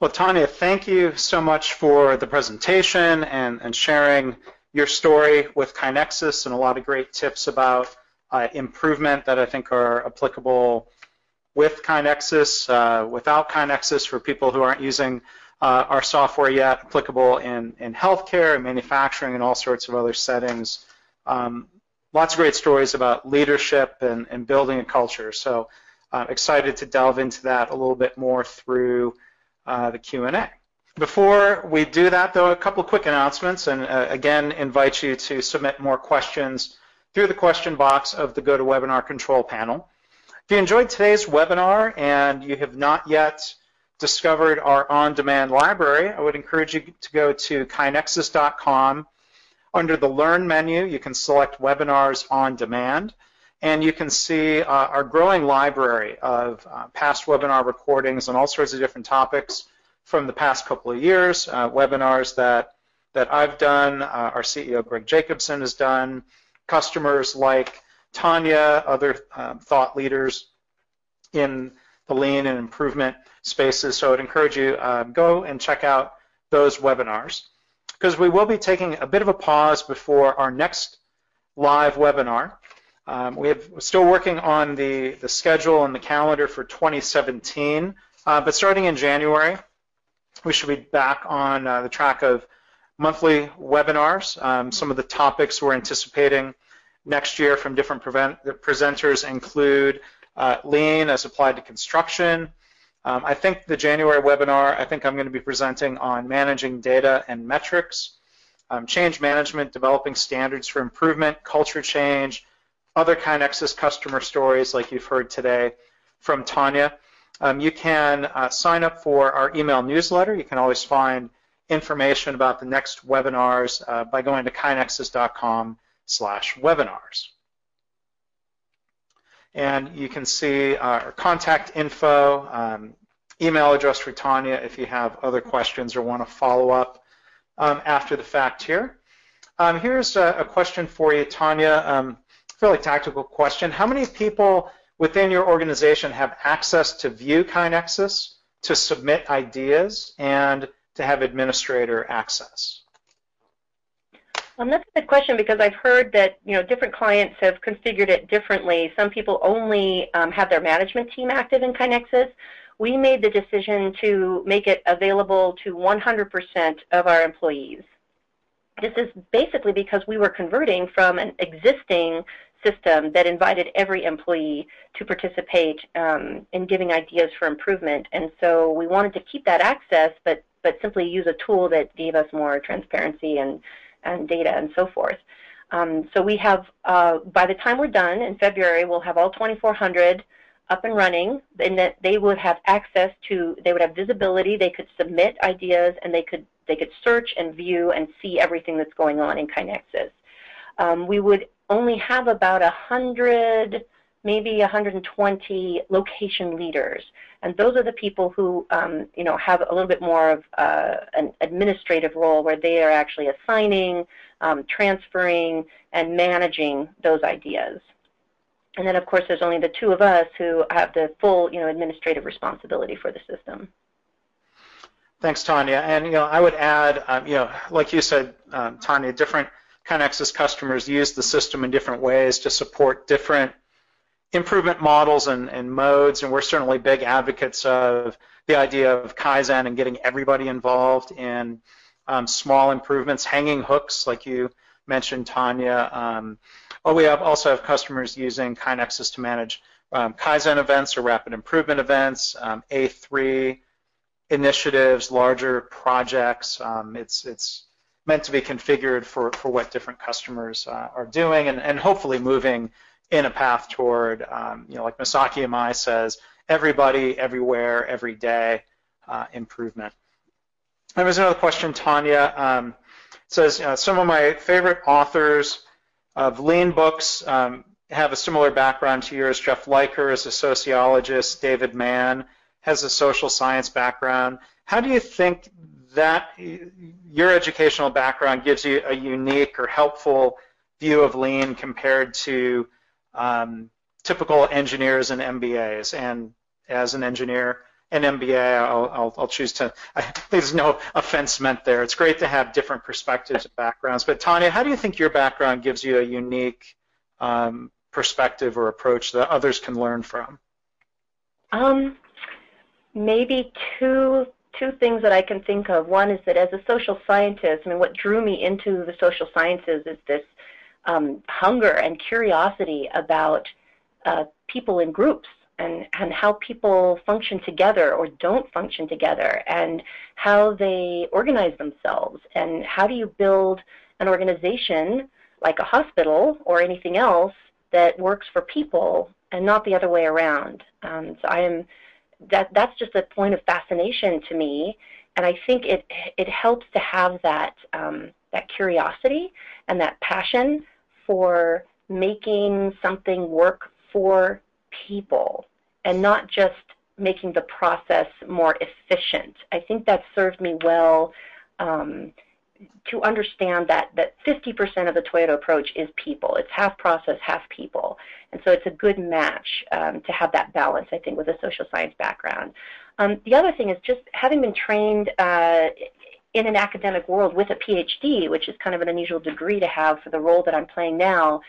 Well, Tanya, thank you so much for the presentation and, and sharing your story with KaiNexus and a lot of great tips about uh, improvement that I think are applicable with KaiNexus, uh, without KaiNexus for people who aren't using uh, our software yet, applicable in, in healthcare and manufacturing and all sorts of other settings. Um, lots of great stories about leadership and, and building a culture. So uh, excited to delve into that a little bit more through uh, the Q&A. Before we do that, though, a couple quick announcements, and uh, again, invite you to submit more questions through the question box of the GoToWebinar control panel. If you enjoyed today's webinar and you have not yet discovered our on-demand library, I would encourage you to go to kainexus.com under the Learn menu, you can select Webinars on Demand, and you can see uh, our growing library of uh, past webinar recordings on all sorts of different topics from the past couple of years, uh, webinars that, that I've done, uh, our CEO Greg Jacobson has done, customers like Tanya, other um, thought leaders in the lean and improvement spaces. So I'd encourage you um, go and check out those webinars because we will be taking a bit of a pause before our next live webinar. Um, we have we're still working on the, the schedule and the calendar for 2017, uh, but starting in January, we should be back on uh, the track of monthly webinars. Um, some of the topics we're anticipating next year from different presenters include uh, lean as applied to construction. Um, I think the January webinar, I think I'm going to be presenting on managing data and metrics, um, change management, developing standards for improvement, culture change, other KaiNexus customer stories like you've heard today from Tanya. Um, you can uh, sign up for our email newsletter. You can always find information about the next webinars uh, by going to kainexus.com slash webinars. And you can see our contact info, um, email address for Tanya if you have other questions or want to follow up um, after the fact here. Um, here's a, a, question for you, Tanya, um, fairly tactical question. How many people within your organization have access to view KaiNexus, to submit ideas, and to have administrator access? Um, that's a good question because I've heard that you know different clients have configured it differently. Some people only um, have their management team active in KaiNexus. We made the decision to make it available to 100% of our employees. This is basically because we were converting from an existing system that invited every employee to participate um, in giving ideas for improvement. And so we wanted to keep that access, but, but simply use a tool that gave us more transparency and and data and so forth. Um, so we have, uh, by the time we're done in February, we'll have all 2,400 up and running, and that they would have access to, they would have visibility, they could submit ideas, and they could they could search and view and see everything that's going on in KaiNexus. Um, we would only have about 100 maybe 120 location leaders. And those are the people who, um, you know, have a little bit more of uh, an administrative role where they are actually assigning, um, transferring, and managing those ideas. And then, of course, there's only the two of us who have the full, you know, administrative responsibility for the system. Thanks, Tanya. And, you know, I would add, um, you know, like you said, um, Tanya, different KaiNexus customers use the system in different ways to support different improvement models and, and modes, and we're certainly big advocates of the idea of Kaizen and getting everybody involved in um, small improvements, hanging hooks, like you mentioned, Tanya. Um, well, we have also have customers using KaiNexus to manage um, Kaizen events or rapid improvement events, um, A3 initiatives, larger projects. Um, it's it's meant to be configured for, for what different customers uh, are doing and, and hopefully moving in a path toward, um, you know, like Masaaki Imai says, everybody, everywhere, every day uh, improvement. There was another question, Tanya. Um, says, uh, some of my favorite authors of lean books um, have a similar background to yours. Jeff Liker is a sociologist. David Mann has a social science background. How do you think that your educational background gives you a unique or helpful view of lean compared to um, typical engineers and MBAs. And as an engineer and MBA, I'll, I'll, I'll choose to, I, there's no offense meant there. It's great to have different perspectives and backgrounds. But Tanya, how do you think your background gives you a unique um, perspective or approach that others can learn from? Um, maybe two two things that I can think of. One is that as a social scientist, I mean, what drew me into the social sciences is this um, hunger and curiosity about uh, people in groups and, and how people function together or don't function together and how they organize themselves and how do you build an organization like a hospital or anything else that works for people and not the other way around. Um, so I am that that's just a point of fascination to me, and I think it it helps to have that um, that curiosity and that passion for making something work for people and not just making the process more efficient. I think that served me well um, to understand that that 50% of the Toyota approach is people. It's half process, half people, and so it's a good match um, to have that balance. I think with a social science background. Um, the other thing is just having been trained uh, in an academic world with a PhD, which is kind of an unusual degree to have for the role that I'm playing now,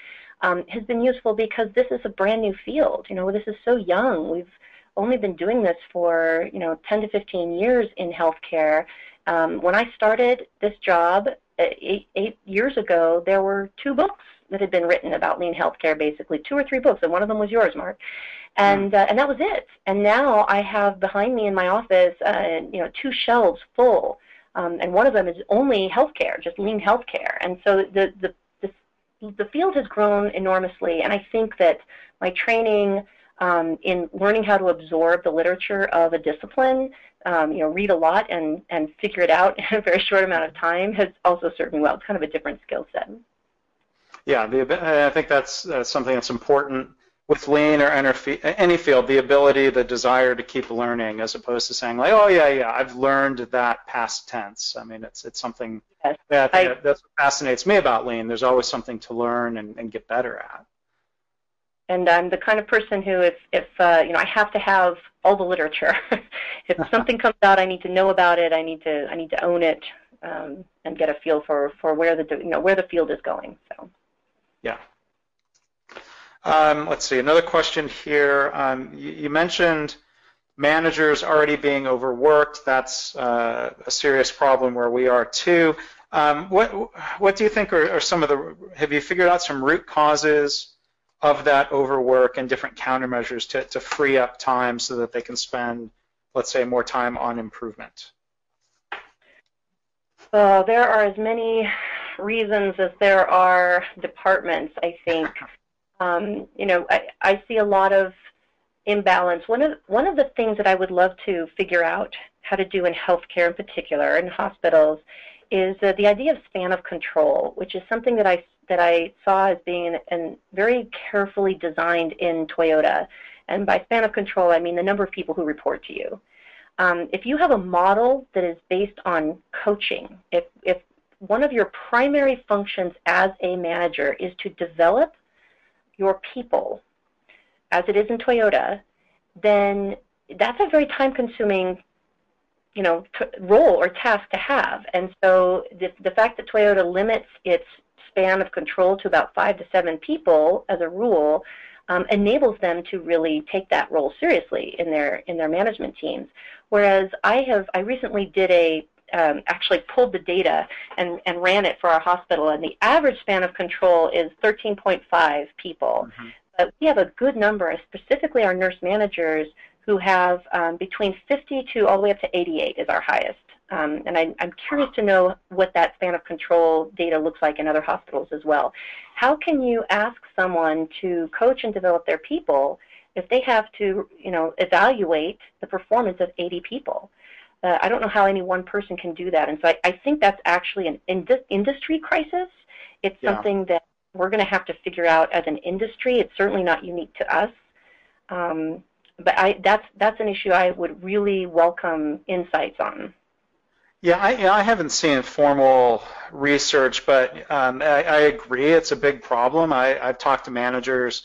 um, has been useful because this is a brand new field. You know, this is so young. We've only been doing this for, you know, 10 to 15 years in healthcare. Um, when I started this job uh, eight, eight years ago, there were two books that had been written about lean healthcare, basically two or three books, and one of them was yours, Mark. And uh, and that was it. And now I have behind me in my office, uh, you know, two shelves full, um, and one of them is only healthcare, just lean healthcare. And so the the the, the field has grown enormously, and I think that my training um, in learning how to absorb the literature of a discipline, um, you know, read a lot and, and figure it out in a very short amount of time has also served me well. It's kind of a different skill set. Yeah, the, I think that's uh, something that's important with lean or any field, the ability, the desire to keep learning, as opposed to saying like, oh yeah, yeah, I've learned that past tense. I mean, it's it's something yes. that I, that's what fascinates me about lean. There's always something to learn and, and get better at. And I'm the kind of person who, if, if uh, you know, I have to have all the literature. if something comes out, I need to know about it. I need to, I need to own it um, and get a feel for, for where the, you know, where the field is going. So. Yeah. Um, let's see. Another question here. Um, you, you, mentioned managers already being overworked. That's uh, a serious problem where we are too. Um, what what do you think are, are, some of the? Have you figured out some root causes of that overwork and different countermeasures to, to free up time so that they can spend, let's say, more time on improvement? Uh, there are as many reasons as there are departments, I think. Um, you know, I, I see a lot of imbalance. One of, one of the things that I would love to figure out how to do in healthcare in particular, in hospitals, is uh, the idea of span of control, which is something that I that I saw as being an, very carefully designed in Toyota. And by span of control, I mean the number of people who report to you. Um, if you have a model that is based on coaching, if, if one of your primary functions as a manager is to develop your people, as it is in Toyota, then that's a very time-consuming you know, role or task to have. And so the, the fact that Toyota limits its span of control to about five to seven people as a rule um, enables them to really take that role seriously in their in their management teams. Whereas I have I recently did a um, actually pulled the data and, and ran it for our hospital, and the average span of control is 13.5 people. Mm-hmm. But we have a good number, specifically our nurse managers, who have um, between 50 to all the way up to 88 is our highest. Um, and I, am curious to know what that span of control data looks like in other hospitals as well. How can you ask someone to coach and develop their people if they have to, you know, evaluate the performance of 80 people? Uh, I don't know how any one person can do that. And so I, I think that's actually an industry crisis. It's yeah. something that we're going to have to figure out as an industry. It's certainly not unique to us. Um, but I, that's, that's an issue I would really welcome insights on. Yeah, I, I haven't seen formal research, but um, I, I, agree it's a big problem. I, I've talked to managers.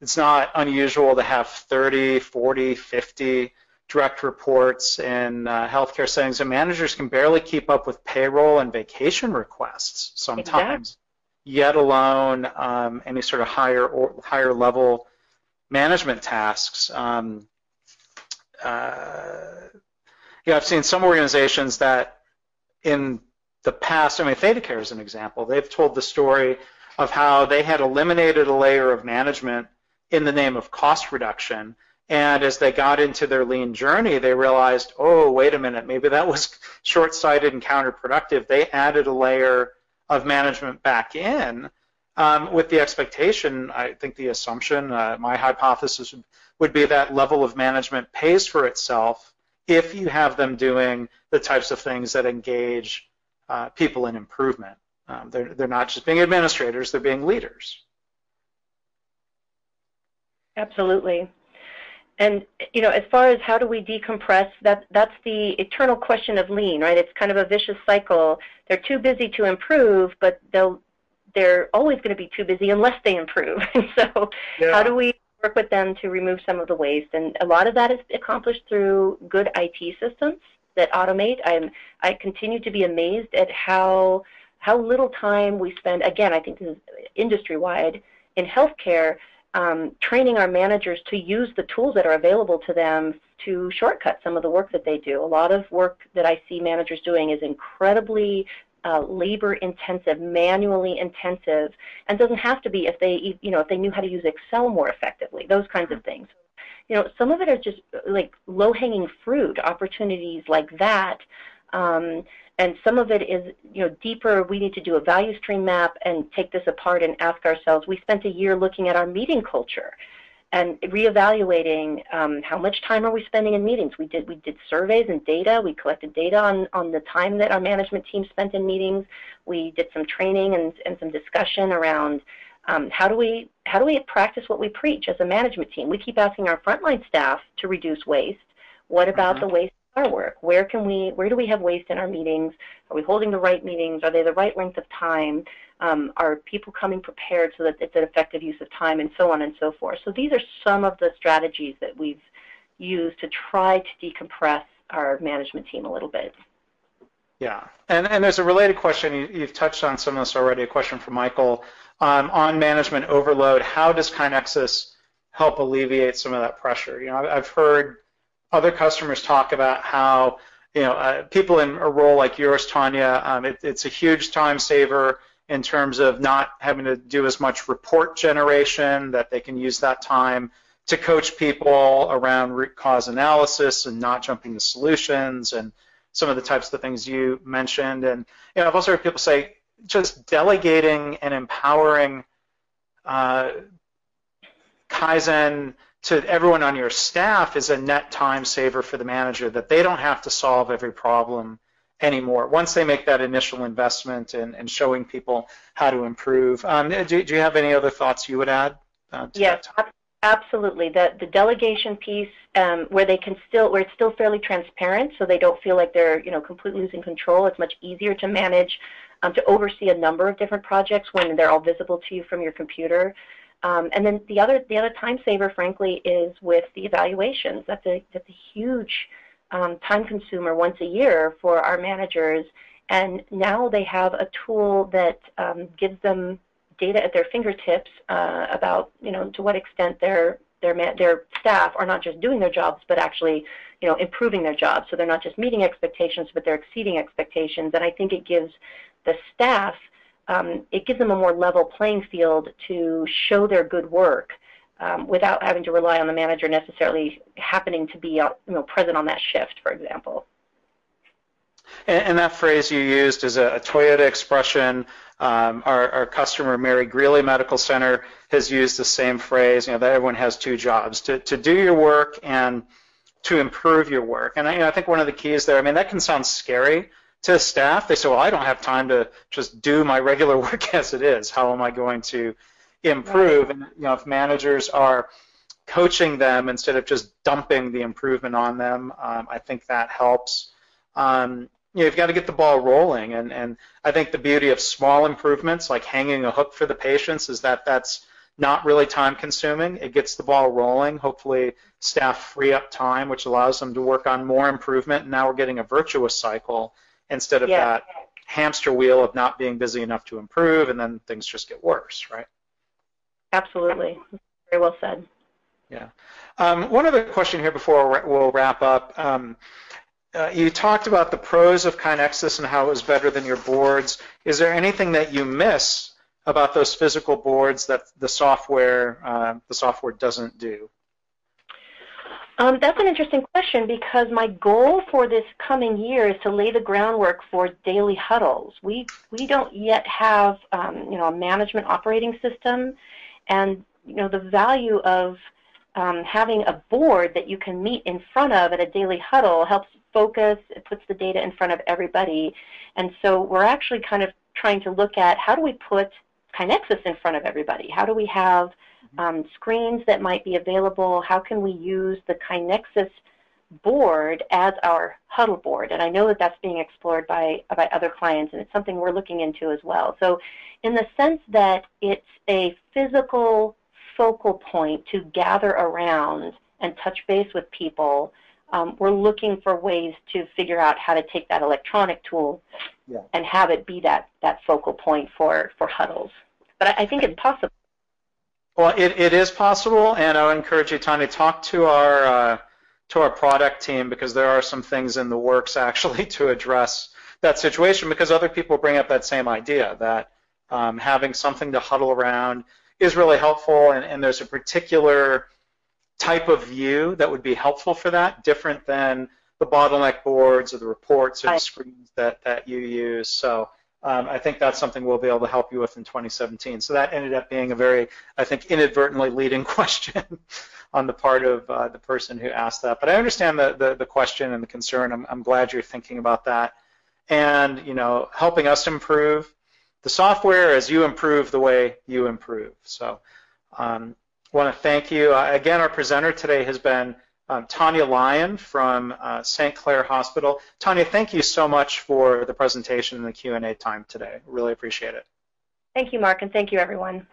It's not unusual to have 30, 40, 50 direct reports in uh, healthcare settings, and managers can barely keep up with payroll and vacation requests sometimes, exactly. yet alone um, any sort of higher or higher level management tasks. Um, uh, know, I've seen some organizations that in the past, I mean, ThedaCare is an example. They've told the story of how they had eliminated a layer of management in the name of cost reduction. And as they got into their lean journey, they realized, oh, wait a minute, maybe that was short-sighted and counterproductive. They added a layer of management back in um, with the expectation, I think the assumption, uh, my hypothesis would be that level of management pays for itself if you have them doing the types of things that engage uh, people in improvement. Um, they're, they're not just being administrators, they're being leaders. Absolutely. And you know, as far as how do we decompress, that that's the eternal question of lean, right? It's kind of a vicious cycle. They're too busy to improve, but they'll they're always going to be too busy unless they improve. so, yeah. how do we work with them to remove some of the waste. And a lot of that is accomplished through good IT systems that automate. I'm, I continue to be amazed at how, how little time we spend, again, I think this is industry-wide, in healthcare, um, training our managers to use the tools that are available to them to shortcut some of the work that they do. A lot of work that I see managers doing is incredibly uh, labor intensive, manually intensive, and doesn't have to be if they, you know, if they knew how to use Excel more effectively, those kinds of things. You know, some of it are just like low hanging fruit opportunities like that. Um, and some of it is, you know, deeper. We need to do a value stream map and take this apart and ask ourselves. We spent a year looking at our meeting culture and reevaluating um, how much time are we spending in meetings. We did we did surveys and data. We collected data on on the time that our management team spent in meetings. We did some training and and some discussion around um, how do we how do we practice what we preach as a management team. We keep asking our frontline staff to reduce waste. What about mm-hmm. the waste our work? Where can we, where do we have waste in our meetings? Are we holding the right meetings? Are they the right length of time? Um, are people coming prepared so that it's an effective use of time and so on and so forth? So these are some of the strategies that we've used to try to decompress our management team a little bit. Yeah, and, and there's a related question, you, have touched on some of this already, a question from Michael. Um, on management overload, how does KaiNexus help alleviate some of that pressure? You know, I've heard other customers talk about how you know uh, people in a role like yours, Tanya, um, it, it's a huge time saver in terms of not having to do as much report generation. That they can use that time to coach people around root cause analysis and not jumping to solutions and some of the types of things you mentioned. And you know, I've also heard people say just delegating and empowering uh, Kaizen to everyone on your staff is a net time saver for the manager that they don't have to solve every problem anymore once they make that initial investment in, in showing people how to improve. Um, do, do, you have any other thoughts you would add? Uh, yes, absolutely. The, the delegation piece um, where they can still, where it's still fairly transparent so they don't feel like they're you know, completely losing control. It's much easier to manage, um, to oversee a number of different projects when they're all visible to you from your computer. Um, and then the other the other time saver, frankly, is with the evaluations. That's a that's a huge um, time consumer once a year for our managers. And now they have a tool that um, gives them data at their fingertips uh, about you know to what extent their their their staff are not just doing their jobs, but actually you know improving their jobs. So they're not just meeting expectations, but they're exceeding expectations. And I think it gives the staff um, it gives them a more level playing field to show their good work um, without having to rely on the manager necessarily happening to be uh, you know, present on that shift, for example. And, and that phrase you used is a, a Toyota expression. Um, our, our, customer, Mary Greeley Medical Center, has used the same phrase, you know, that everyone has two jobs, to, to do your work and to improve your work. And I, you know, I think one of the keys there, I mean, that can sound scary, to staff, they say, well, I don't have time to just do my regular work as it is. How am I going to improve? Right. And you know, if managers are coaching them instead of just dumping the improvement on them, um, I think that helps. Um, you know, you've got to get the ball rolling, and, and I think the beauty of small improvements, like hanging a hook for the patients, is that that's not really time consuming. It gets the ball rolling. Hopefully, staff free up time, which allows them to work on more improvement. And now we're getting a virtuous cycle instead of yeah. that hamster wheel of not being busy enough to improve, and then things just get worse, right? Absolutely. Very well said. Yeah. Um, one other question here before we'll wrap up. Um, uh, you talked about the pros of KaiNexus and how it was better than your boards. Is there anything that you miss about those physical boards that the software uh, the software doesn't do? Um, that's an interesting question because my goal for this coming year is to lay the groundwork for daily huddles. We we don't yet have um, you know a management operating system, and you know the value of um, having a board that you can meet in front of at a daily huddle helps focus. It puts the data in front of everybody, and so we're actually kind of trying to look at how do we put KaiNexus in front of everybody? How do we have um, screens that might be available. How can we use the KaiNexus board as our huddle board? And I know that that's being explored by, by other clients, and it's something we're looking into as well. So in the sense that it's a physical focal point to gather around and touch base with people, um, we're looking for ways to figure out how to take that electronic tool yeah. and have it be that, that focal point for, for huddles. But I, I think it's possible. Well, it, it is possible, and I would encourage you, Tanya, talk to our uh, to our product team because there are some things in the works actually to address that situation because other people bring up that same idea that um, having something to huddle around is really helpful, and, and there's a particular type of view that would be helpful for that, different than the bottleneck boards or the reports or the screens that, that you use. So um, I think that's something we'll be able to help you with in 2017. So that ended up being a very, I think, inadvertently leading question on the part of uh, the person who asked that. But I understand the, the, the question and the concern. I'm, I'm glad you're thinking about that. And, you know, helping us improve the software as you improve the way you improve. So um, want to thank you. Uh, again, our presenter today has been um, Tanya Lyon from uh, St. Clair Hospital. Tanya, thank you so much for the presentation and the Q&A time today. Really appreciate it. Thank you, Mark, and thank you, everyone.